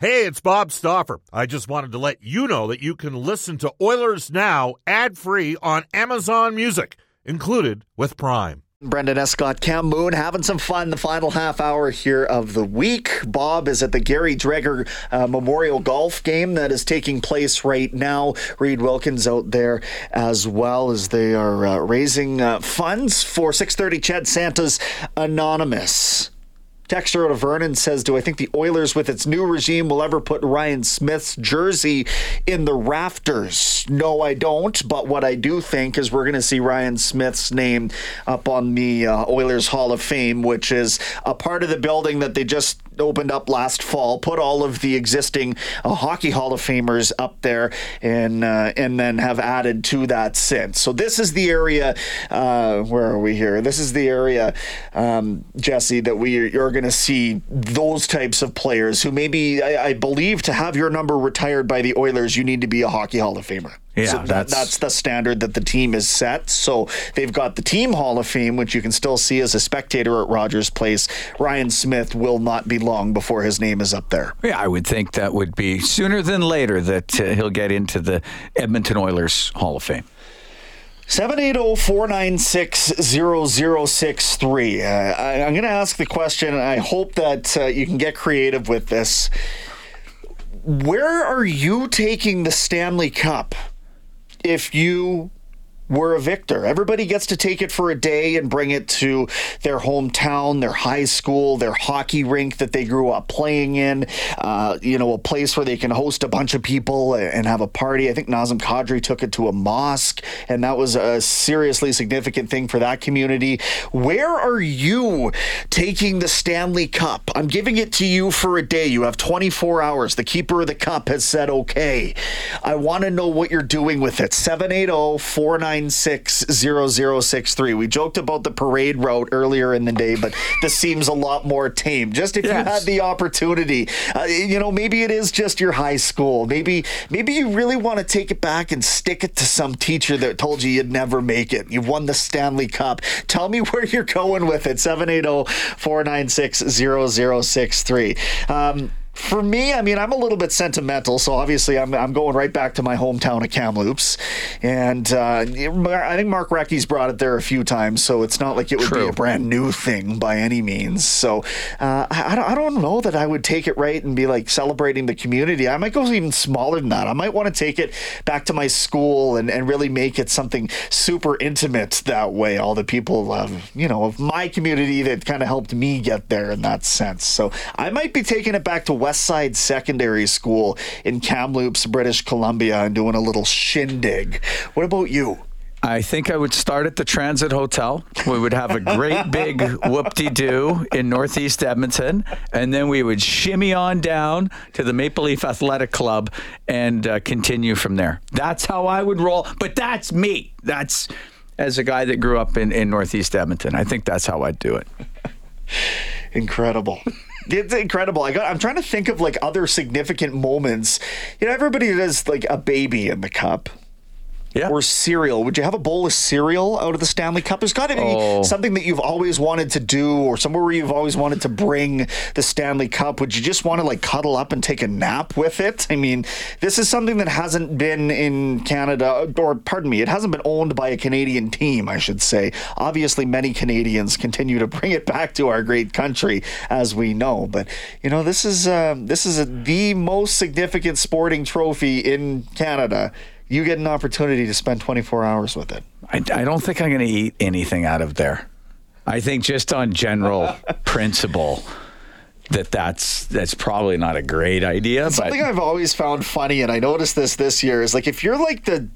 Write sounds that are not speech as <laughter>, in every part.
Hey, it's Bob Stauffer. I just wanted to let you know that you can listen to Oilers Now ad free on Amazon Music, included with Prime. Brendan Escott, Cam Moon having some fun the final half hour here of the week. Bob is at the Gary Dreger uh, Memorial Golf game that is taking place right now. Reid Wilkins out there as well as they are uh, raising uh, funds for 630 CHED Santa's Anonymous. Texture out of Vernon says, Do I think the Oilers, with its new regime, will ever put Ryan Smyth's jersey in the rafters? No, I don't. But what I do think is we're going to see Ryan Smyth's name up on the uh, Oilers Hall of Fame, which is a part of the building that they just opened up last fall, put all of the existing uh, hockey Hall of Famers up there, and uh, and then have added to that since. So this is the area. Uh, where are we here? This is the area, um, Jesse, that we are going to see those types of players who maybe I, I, believe to have your number retired by the Oilers, you need to be a hockey Hall of Famer. Yeah, so that's, that's the standard that the team is set. So they've got the team Hall of Fame, which you can still see as a spectator at Rogers Place. Ryan Smyth will not be long before his name is up there. Yeah, I would think that would be sooner than later that uh, he'll get into the Edmonton Oilers Hall of Fame. 780-496-0063. Uh, I, am going to ask the question, I hope that uh, you can get creative with this. Where are you taking the Stanley Cup if you were a victor. Everybody gets to take it for a day and bring it to their hometown, their high school, their hockey rink that they grew up playing in, uh, you know, a place where they can host a bunch of people and have a party. I think Nazem Kadri took it to a mosque, and that was a seriously significant thing for that community. Where are you taking the Stanley Cup? I'm giving it to you for a day. You have 24 hours. The keeper of the cup has said, okay. I want to know what you're doing with it. 780 49 996 We joked about the parade route earlier in the day, but this seems a lot more tame. Just if yes. you had the opportunity, uh, you know, maybe it is just your high school. Maybe maybe you really want to take it back and stick it to some teacher that told you you'd never make it. You've won the Stanley Cup. Tell me <laughs> where you're going with it. 780 496 0063. For me, I mean, I'm a little bit sentimental, so obviously I'm, I'm going right back to my hometown of Kamloops. And uh, I think Mark Recchi's brought it there a few times, so it's not like it would True. be a brand new thing by any means. So uh, I, I don't know that I would take it right and be like celebrating the community. I might go even smaller than that. I might want to take it back to my school and, and really make it something super intimate that way. All the people, of, you know, of my community that kind of helped me get there in that sense. So I might be taking it back to Westside Secondary School in Kamloops, British Columbia, and doing a little shindig. What about you? I think I would start at the Transit Hotel. We would have a great <laughs> big whoop de doo in Northeast Edmonton, and then we would shimmy on down to the Maple Leaf Athletic Club and uh, continue from there. That's how I would roll. But that's me. That's as a guy that grew up in, in Northeast Edmonton. I think that's how I'd do it. Incredible. It's incredible. I got. I'm trying to think of like other significant moments. You know, everybody does like a baby in the cup. Yeah. Or cereal. Would you have a bowl of cereal out of the Stanley Cup? There's got to be oh. something that you've always wanted to do, or somewhere where you've always wanted to bring the Stanley Cup. Would you just want to like cuddle up and take a nap with it? I mean, this is something that hasn't been in Canada, or pardon me, it hasn't been owned by a Canadian team, I should say. Obviously, many Canadians continue to bring it back to our great country, as we know. But you know, this is uh, this is a, the most significant sporting trophy in Canada you get an opportunity to spend 24 hours with it. I, I don't think I'm going to eat anything out of there. I think just on general <laughs> principle that that's that's probably not a great idea. Something. I've always found funny, and I noticed this this year, is like if you're like the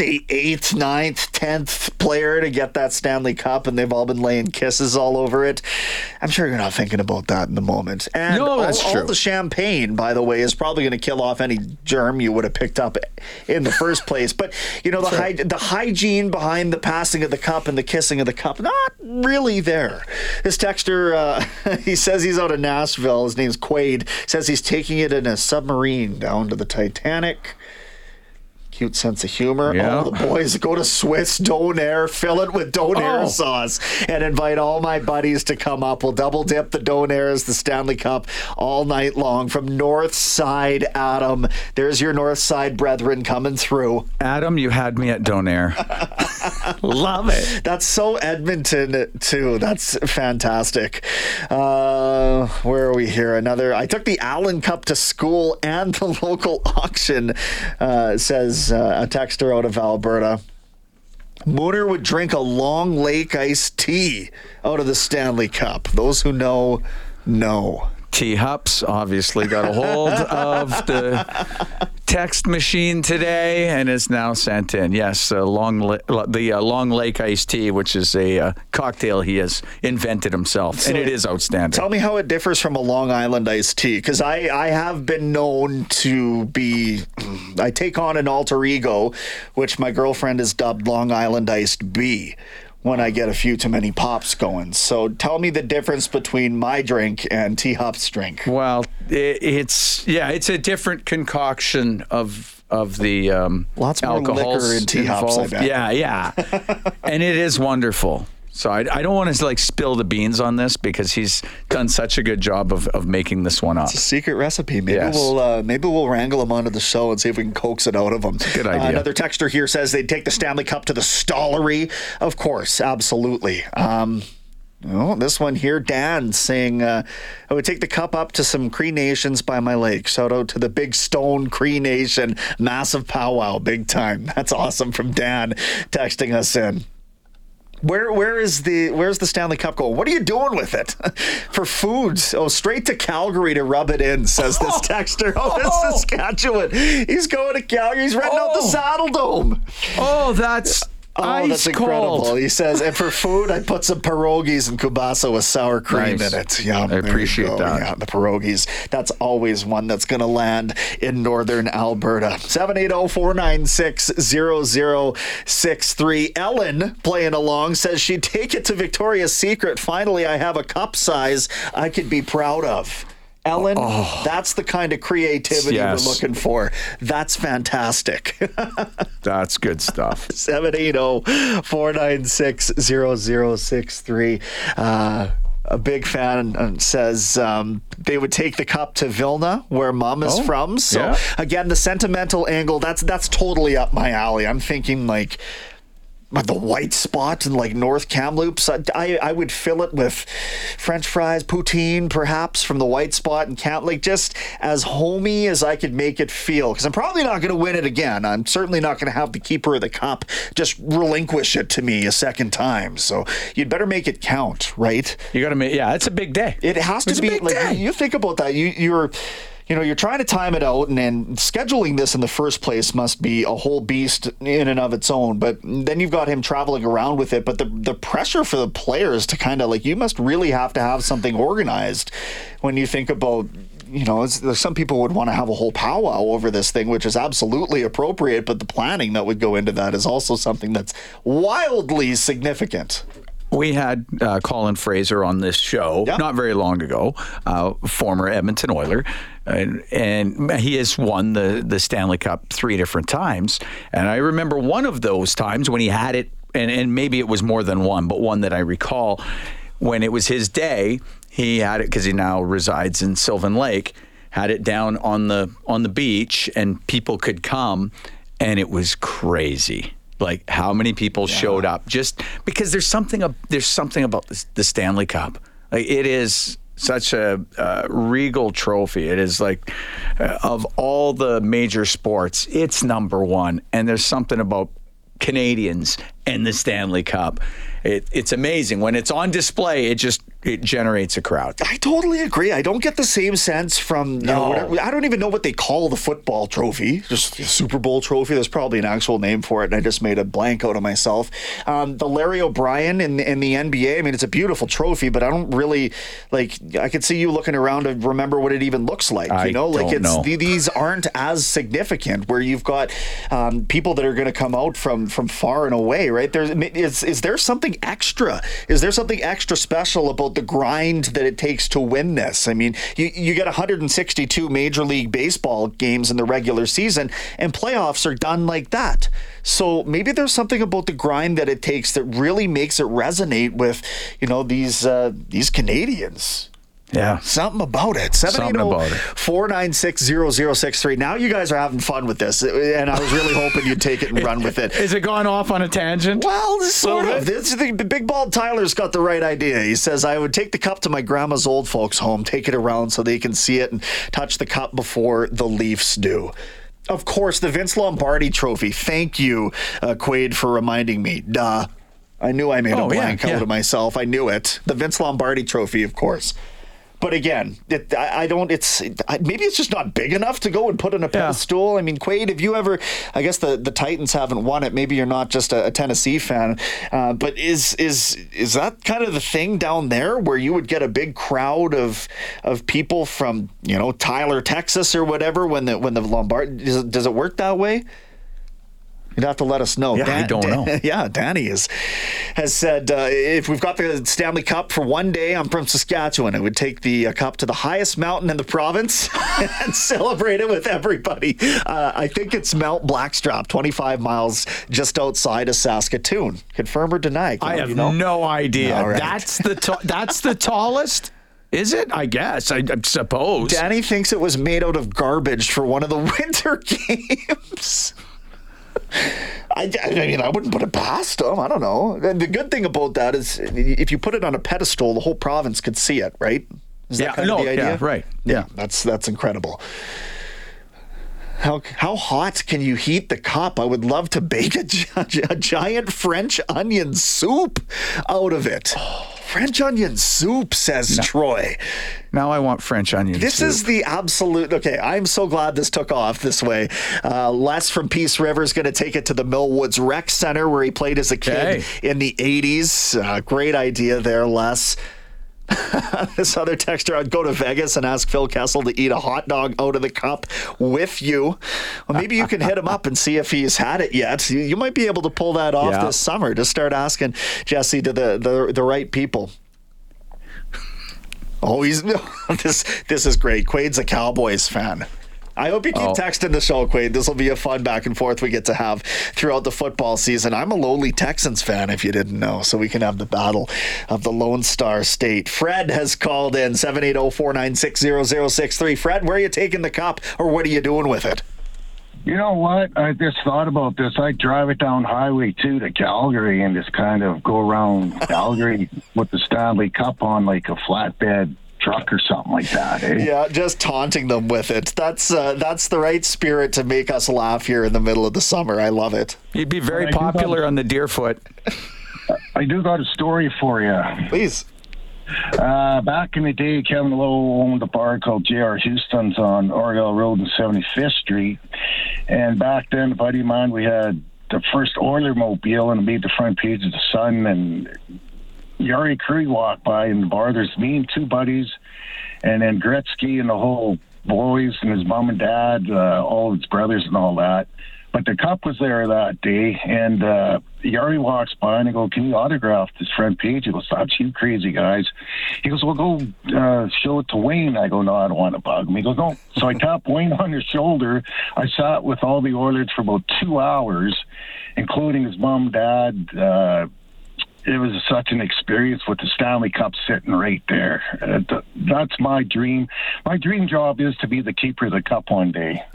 eighth, ninth, tenth player to get that Stanley Cup, and they've all been laying kisses all over it. I'm sure you're not thinking about that in the moment. And no, that's all, true. all the champagne, by the way, is probably going to kill off any germ you would have picked up in the first place. But you know the hy- the hygiene behind the passing of the cup and the kissing of the cup, not really there. This texter, uh, <laughs> he says he's out of Nashville. His name's Quaid. Says he's taking it in a submarine down to the Titanic. Cute sense of humor. Yeah. Oh, the boys go to Swiss Donair, fill it with Donair Oh. sauce, and invite all my buddies to come up. We'll double dip the Donairs, the Stanley Cup, all night long from North Side Adam. There's your North Side brethren coming through. Adam, you had me at Donair. <laughs> Love it. That's so Edmonton too. That's fantastic. Uh, where are we here? Another. I took the Allen Cup to school and the <laughs> local auction. Uh, says uh, a texter out of Alberta. Mooner would drink a Long Lake iced tea out of the Stanley Cup. Those who know, know. T Hups obviously got a hold of the text machine today and is now sent in. Yes, uh, long the uh, Long Lake iced tea, which is a uh, cocktail he has invented himself, and it is outstanding. Tell me how it differs from a Long Island iced tea, because I, I have been known to be, I take on an alter ego, which my girlfriend has dubbed Long Island iced B when I get a few too many pops going. So tell me the difference between my drink and T Hop's drink. Well, it, it's yeah, it's a different concoction of of the um, Lots more alcohols liquor in involved. bet. Yeah, yeah, <laughs> and it is wonderful. So I, I don't want to like spill the beans on this because he's done such a good job of, of making this one up. It's a secret recipe. Maybe Yes. we'll uh, maybe we'll wrangle him onto the show and see if we can coax it out of him. Good idea. Uh, another texter here says they'd take the Stanley Cup to the Stollery. Of course, absolutely. Um, Oh, this one here, Dan saying, uh, I would take the cup up to some Cree Nations by my lake. Shout out to the Big Stone Cree Nation. Massive powwow, big time. <laughs> That's awesome from Dan texting us in. Where where is the where's the Stanley Cup going? What are you doing with it? <laughs> For foods. Oh, straight to Calgary to rub it in, says this oh! texter. Oh, <laughs> Oh. it's oh! Saskatchewan. He's going to Calgary. He's renting out the Oh. Saddle Dome. Oh, that's Oh, ice that's incredible. cold. He says, and for food, I put some pierogies and kubasa with sour cream Nice. in it. Yeah, I appreciate that. Yeah, the pierogies. That's always one that's going to land in northern Alberta. oh, 780 496 0063. Ellen, playing along, says she'd take it to Victoria's Secret. Finally, I have a cup size I could be proud of. Ellen, that's the kind of creativity Yes. we're looking for. That's fantastic. <laughs> That's good stuff. 780 496 0063. Uh, a big fan uh, says um, they would take the cup to Vilna, where mom is Oh, from. So yeah. again, the sentimental angle that's that's totally up my alley. I'm thinking like but the white spot in like North Kamloops, I, I, I would fill it with French fries, poutine, perhaps from the white spot in Camp, like just as homey as I could make it feel. Because I'm probably not going to win it again. I'm certainly not going to have the keeper of the cup just relinquish it to me a second time. So you'd better make it count, right? You got to make yeah, it's a big day. It has to It's a be like day. you think about that. You you're you know, you're trying to time it out, and, and scheduling this in the first place must be a whole beast in and of its own. But then you've got him traveling around with it. But the the pressure for the players to kind of like you must really have to have something organized when you think about. You know, some people would want to have a whole powwow over this thing, which is absolutely appropriate. But the planning that would go into that is also something that's wildly significant. We had uh, Colin Fraser on this show Yeah. not very long ago, uh, former Edmonton Oiler, and, and he has won the the Stanley Cup three different times. And I remember one of those times when he had it, and, and maybe it was more than one, but one that I recall when it was his day. He had it because he now resides in Sylvan Lake. Had it down on the on the beach, and people could come, and it was crazy like how many people showed up just because there's something there's something about this, the Stanley Cup. Like it is such a uh, regal trophy. It is like uh, of all the major sports, it's number one. And there's something about Canadians and the Stanley Cup. It, it's amazing when it's on display. It just it generates a crowd. I totally agree. I don't get the same sense from you know, No. whatever, I don't even know what they call the football trophy. Just the Super Bowl trophy. There's probably an actual name for it, and I just made a blank out of myself. Um, the Larry O'Brien in in the NBA. I mean, it's a beautiful trophy, but I don't really like. I could see you looking around to remember what it even looks like. I you know, like it's know. th- these aren't as significant. Where you've got um, people that are going to come out from from far and away. Right? There's is is there something extra? Is there something extra special about about the grind that it takes to win this. I mean, you, you get 162 Major League Baseball games in the regular season, and playoffs are done like that. So maybe there's something about the grind that it takes that really makes it resonate with, you know, these uh, these Canadians. Yeah. Something about it. Something about it. 780-496-0063. Now you guys are having fun with this, and I was really hoping you'd take it and run with it. <laughs> Is it going off on a tangent? Well, sort of. This, the Big Bald Tyler's got the right idea. He says, I would take the cup to my grandma's old folks' home, take it around so they can see it and touch the cup before the Leafs do. Of course, the Vince Lombardi trophy. Thank you, uh, Quaid, for reminding me. Duh. I knew I made Oh, a yeah, blank out yeah. of myself. I knew it. The Vince Lombardi trophy, of course. But again, it, I, I don't. It's I, maybe it's just not big enough to go and put in a pedestal. I mean, Quade, have you ever? I guess the, the Titans haven't won it. Maybe you're not just a, a Tennessee fan, uh, but is is is that kind of the thing down there where you would get a big crowd of of people from you know Tyler, Texas, or whatever when the when the Lombard does it, does it work that way? You'd have to let us know. Yeah, I don't know. <laughs> Yeah, Danny is, has said uh, if we've got the Stanley Cup for one day, I'm from Saskatchewan. I would take the uh, cup to the highest mountain in the province <laughs> and celebrate it with everybody. Uh, I think it's Mount Blackstrap, 25 miles just outside of Saskatoon. Confirm or deny? I have you know? no idea. All right. That's the ta- that's the tallest. Is it? I guess. I, I suppose. Danny thinks it was made out of garbage for one of the <laughs> winter games. I, I mean, I wouldn't put it past him. I don't know. The good thing about that is if you put it on a pedestal, the whole province could see it, right? Is Yeah, that kind no, of the idea? yeah, right. Yeah, that's that's incredible. How, how hot can you heat the cup? I would love to bake a, a giant French onion soup out of it. French onion soup, says Troy. Now I want French onion. This soup. is the absolute. Okay, I'm so glad this took off this way. Uh, Les from Peace River is going to take it to the Millwoods Rec Center where he played as a kid Okay. in the 80s. Uh, great idea there, Les. <laughs> this other texter, I'd go to Vegas and ask Phil Kessel to eat a hot dog out of the cup with you. Well, maybe you can hit him up and see if he's had it yet. You, you might be able to pull that off Yeah. this summer. Just start asking Jesse to the, the, the right people. Oh, he's <laughs> this. This is great. Quade's a Cowboys fan. I hope you keep Oh. texting the show, Quaid. This will be a fun back and forth we get to have throughout the football season. I'm a lowly Texans fan, if you didn't know, so we can have the battle of the Lone Star State. Fred has called in 780-496-0063. Fred, where are you taking the cup, or what are you doing with it? You know what? I just thought about this. I drive it down Highway 2 to Calgary and just kind of go around <laughs> Calgary with the Stanley Cup on like a flatbed truck or something like that. Eh? Yeah, just taunting them with it. That's uh, that's the right spirit to make us laugh here in the middle of the summer. I love it. You'd be very popular on the Deerfoot. I do got a story for you. Please. Uh, back in the day, Kevin Lowe owned a bar called J.R. Houston's on Orwell Road and 75th Street. And back then, a buddy of mine, we had the first Oiler mobile and it made the front page of the Sun. And Jari Kurri walked by in the bar. There's me and two buddies, and then Gretzky and the whole boys and his mom and dad, uh, all his brothers and all that. But the cup was there that day, and uh, Jari walks by and I go, "Can you autograph this front page?" He goes, "That's you crazy guys." He goes, "Well, go uh, show it to Wayne." I go, "No, I don't want to bug him." He goes, "No." So I tap <laughs> Wayne on his shoulder. I sat with all the Oilers for about two hours, including his mom, dad. Uh, it was such an experience with the Stanley Cup sitting right there. Uh, th- that's my dream. My dream job is to be the keeper of the cup one day. <laughs>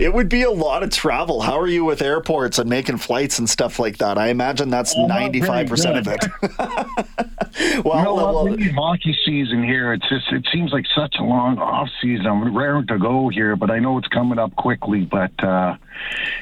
It would be a lot of travel. How are you with airports and making flights and stuff like that? I imagine that's Oh, not ninety five percent of it. <laughs> well, You know well? Maybe hockey season here. It's just it seems like such a long off season. I'm raring to go here, but I know it's coming up quickly. But uh,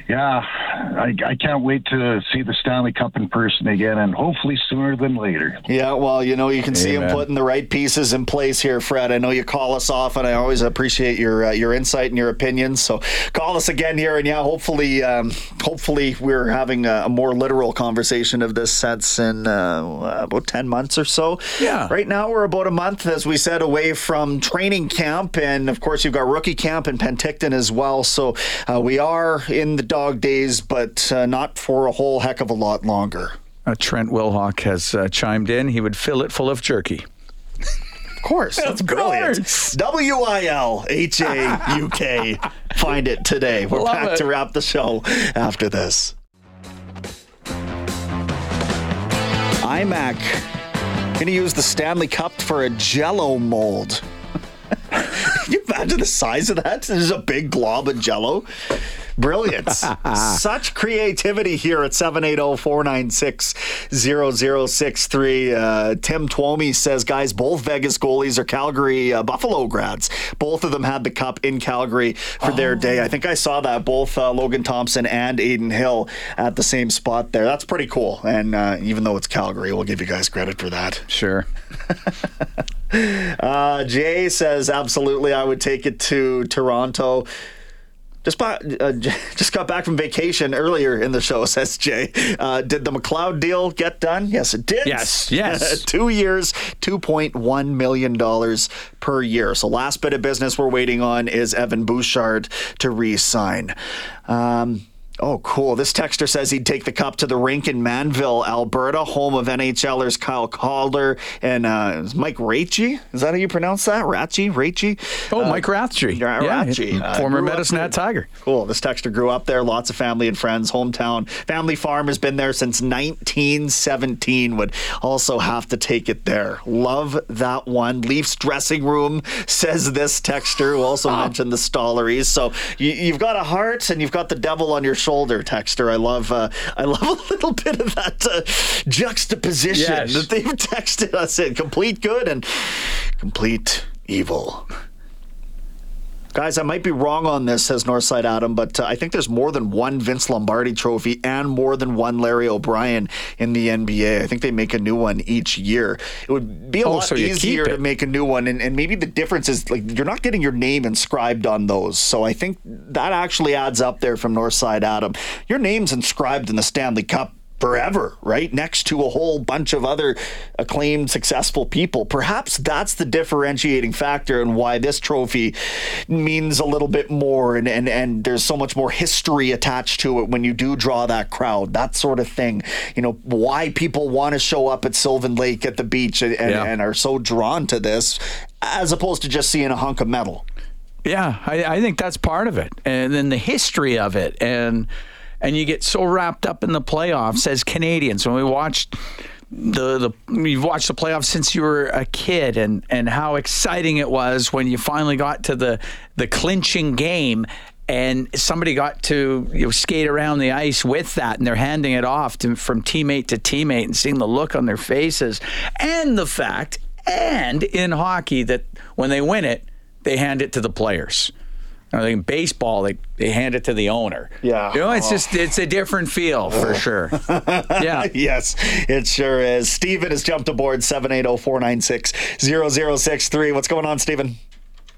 yeah, I, I can't wait to see the Stanley Cup in person again, and hopefully sooner than later. yeah, well, you know, you can see him Amen. putting the right pieces in place here, Fred. I know you call us off, and I always appreciate your uh, your insight and your opinions. So call us again here, and yeah, hopefully, um, hopefully, we're having a, a more literal conversation of this sense in uh, about ten months or so. Yeah. Right now, we're about a month, as we said, away from training camp, and of course, you've got rookie camp in Penticton as well. So uh, we are in the dog days, but uh, not for a whole heck of a lot longer. Uh, Trent Wilhauk has uh, chimed in. He would fill it full of jerky. Of course. That's Of brilliant. course. W I L H A U K. Find it today. We're Love back it. to wrap the show after this. iMac going to use the Stanley Cup for a jello mold. <laughs> Can you imagine the size of that? There's a big glob of jello. Brilliant. <laughs> Such creativity here at 780-496-0063. Uh, Tim Twomey says, guys, both Vegas goalies are Calgary uh, Buffalo grads. Both of them had the cup in Calgary for their day. I think I saw that, both uh, Logan Thompson and Adin Hill at the same spot there. That's pretty cool. And uh, even though it's Calgary, we'll give you guys credit for that. Sure. <laughs> Uh, Jay says, absolutely, I would take it to Toronto. Just bought, uh, <laughs> just got back from vacation earlier in the show, <laughs> says Jay. Uh, did the McLeod deal get done? Yes, it did. Yes, <laughs> yes. Two years, $2.1 million per year. So, last bit of business we're waiting on is Evan Bouchard to re sign. Um, Oh, cool. This texter says he'd take the cup to the rink in Mannville, Alberta, home of NHLers Kyle Calder and uh, Mike Raichi. Is that how you pronounce that? Ratchi? Raichi? Oh, Uh, Mike Rathje. yeah. Uh, former Medicine. Hat Tiger. Cool. This texter grew up there. Lots of family and friends. Hometown. Family farm has been there since 1917. Would also have to take it there. Love that one. Leafs dressing room, says this texter, who also mentioned the Stolleries. So you, you've got a heart and you've got the devil on your shoulder, texter. I love uh, I love a little bit of that uh, juxtaposition Yes. that they've <laughs> texted us in. Complete good and complete evil. Guys, I might be wrong on this, says Northside Adam, but uh, I think there's more than one Vince Lombardi trophy and more than one Larry O'Brien in the NBA. I think they make a new one each year. It would be a Oh, lot so easier to make a new one, and, and maybe the difference is like you're not getting your name inscribed on those. So I think that actually adds up there from Northside Adam. Your name's inscribed in the Stanley Cup forever, right? Next to a whole bunch of other acclaimed, successful people. Perhaps that's the differentiating factor and why this trophy means a little bit more and, and, and there's so much more history attached to it when you do draw that crowd, that sort of thing. You know, why people want to show up at Sylvan Lake at the beach and, and, Yeah. and are so drawn to this as opposed to just seeing a hunk of metal. Yeah, I, I think that's part of it, and then the history of it, and and you get so wrapped up in the playoffs as Canadians when we watched the the you've watched the playoffs since you were a kid, and and how exciting it was when you finally got to the the clinching game. And somebody got to you know, skate around the ice with that, and they're handing it off to, from teammate to teammate, and seeing the look on their faces, and the fact, and in hockey that when they win it, they hand it to the players. I think in baseball, they, they hand it to the owner. Yeah. You know, it's just, it's a different feel for oh. sure. <laughs> Yeah. yes, it sure is. Steven has jumped aboard 780-496-0063. What's going on, Steven?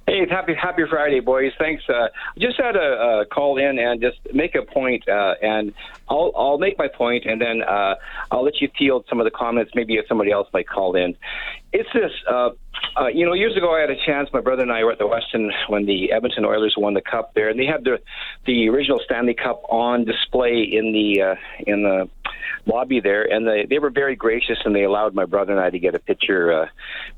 Hey, happy Happy Friday, boys. Thanks. Uh, just had a, uh call in and just make a point, uh, and I'll I'll make my point, and then uh, I'll let you field some of the comments. Maybe if somebody else might call in. It's this. Uh, uh, you know, years ago, I had a chance. My brother and I were at the Weston when the Edmonton Oilers won the Cup there, and they had the the original Stanley Cup on display in the uh, in the lobby there, and they they were very gracious, and they allowed my brother and I to get a picture uh,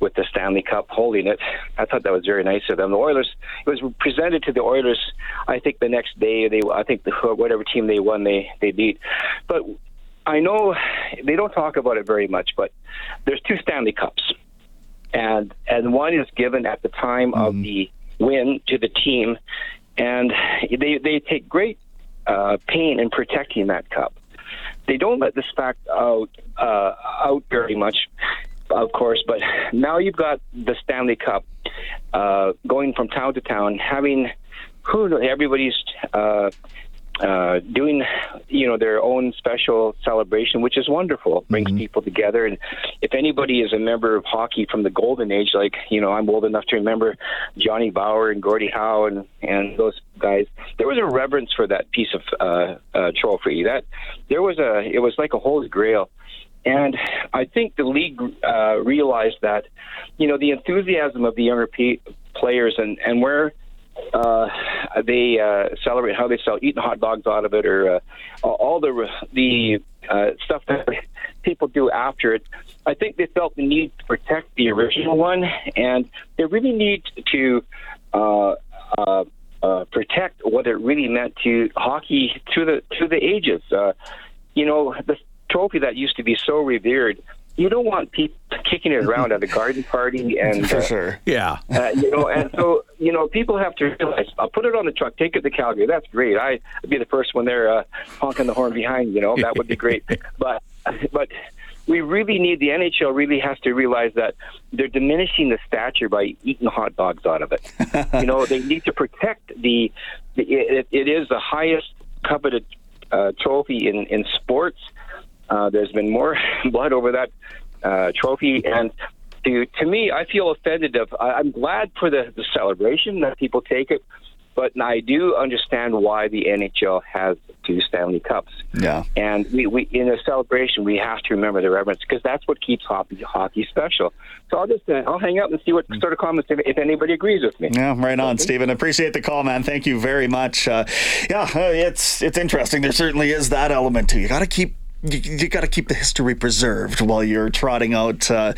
with the Stanley Cup holding it. I thought that was very nice of them. The Oilers it was presented to the Oilers. I think the next day they I think the, whatever team they won they they beat, but I know they don't talk about it very much, but there's two Stanley Cups, and and one is given at the time of the win to the team, and they they take great uh, pain in protecting that cup. They don't let this fact out uh, out very much, of course. But now you've got the Stanley Cup uh, going from town to town, having who knows, everybody's uh, uh, doing you know their own special celebration, which is wonderful. It brings people together, and if anybody is a member of hockey from the golden age, like you know, I'm old enough to remember Johnny Bower and Gordie Howe and and those guys. There was a reverence for that piece of uh, uh, trophy. That there was a it was like a holy grail. And I think the league uh, realized that, you know, the enthusiasm of the younger pe- players and, and where uh, they uh, celebrate, how they sell, eating hot dogs out of it, or uh, all the the uh, stuff that people do after it. I think they felt the need to protect the original one, and they really need to uh, uh, uh, protect what it really meant to hockey through the through the ages. Uh, you know, the trophy that used to be so revered. You don't want people kicking it around at a garden party and For uh, sure. Yeah. uh, you know, and so you know, people have to realize. I'll put it on the truck, take it to Calgary. That's great. I'd be the first one there, uh, honking the horn behind. You know, that would be great. <laughs> but but we really need the NHL. Really has to realize that they're diminishing the stature by eating hot dogs out of it. <laughs> you know, they need to protect the. the it, it is the highest coveted uh, trophy in in sports. Uh, there's been more <laughs> blood over that uh, trophy, and to to me, I feel offended. Of I, I'm glad for the, the celebration that people take it, but I do understand why the NHL has two Stanley Cups. Yeah. And we, we in a celebration, we have to remember the reverence because that's what keeps hockey hockey special. So I'll just uh, I'll hang up and see what sort of comments if, if anybody agrees with me. Yeah, right on, Stephen. Appreciate the call, man. Thank you very much. Uh, yeah, uh, it's it's interesting. There certainly is that element too. You got to keep you, you got to keep the history preserved while you're trotting out. Uh,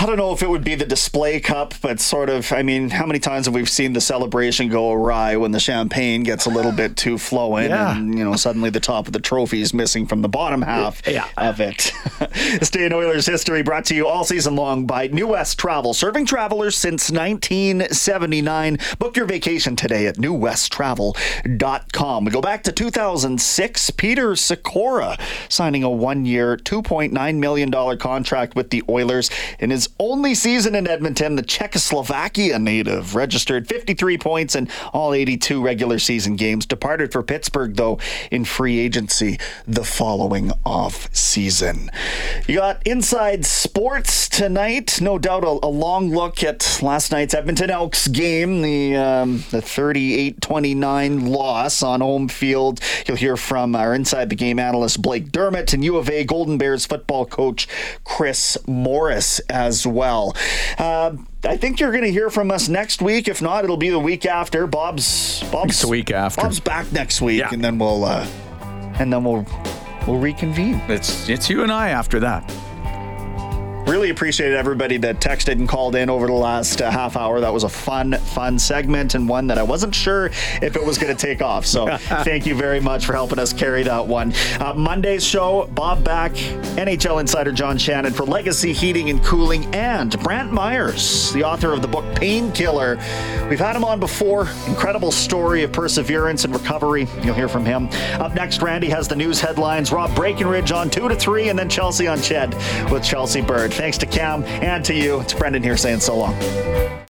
I don't know if it would be the display cup, but sort of. I mean, how many times have we seen the celebration go awry when the champagne gets a little bit too flowing, Yeah. and you know suddenly the top of the trophy is missing from the bottom half Yeah. of it. <laughs> Stay in Oilers history brought to you all season long by New West Travel, serving travelers since 1979. Book your vacation today at newwesttravel.com. We go back to 2006. Peter Sykora signing a one-year, $2.9 million contract with the Oilers. In his only season in Edmonton, the Czechoslovakia native registered 53 points in all 82 regular season games. Departed for Pittsburgh, though, in free agency the following off season. You got Inside Sports tonight. No doubt a, a long look at last night's Edmonton Elks game, the um, the 38-29 loss on home field. You'll hear from our Inside the Game analyst Blake Dermott and U of A Golden Bears football coach Chris Morris as well. Uh, I think you're going to hear from us next week. If not, it'll be the week after. Bob's Bob's the week after. Bob's back next week, Yeah. and then we'll uh, and then we'll we'll reconvene. It's it's you and I after that. Really appreciated everybody that texted and called in over the last uh, half hour. That was a fun, fun segment and one that I wasn't sure if it was going to take off. So <laughs> thank you very much for helping us carry that one. Uh, Monday's show, Bob Back, NHL insider John Shannon for Legacy Heating and Cooling, and Brant Myers, the author of the book Painkiller. We've had him on before. Incredible story of perseverance and recovery. You'll hear from him. Up next, Randy has the news headlines. Rob Breckenridge on 2 to 3, and then Chelsea on Ched with Chelsea Bird. Thanks to Cam and to you. It's Brendan here saying so long.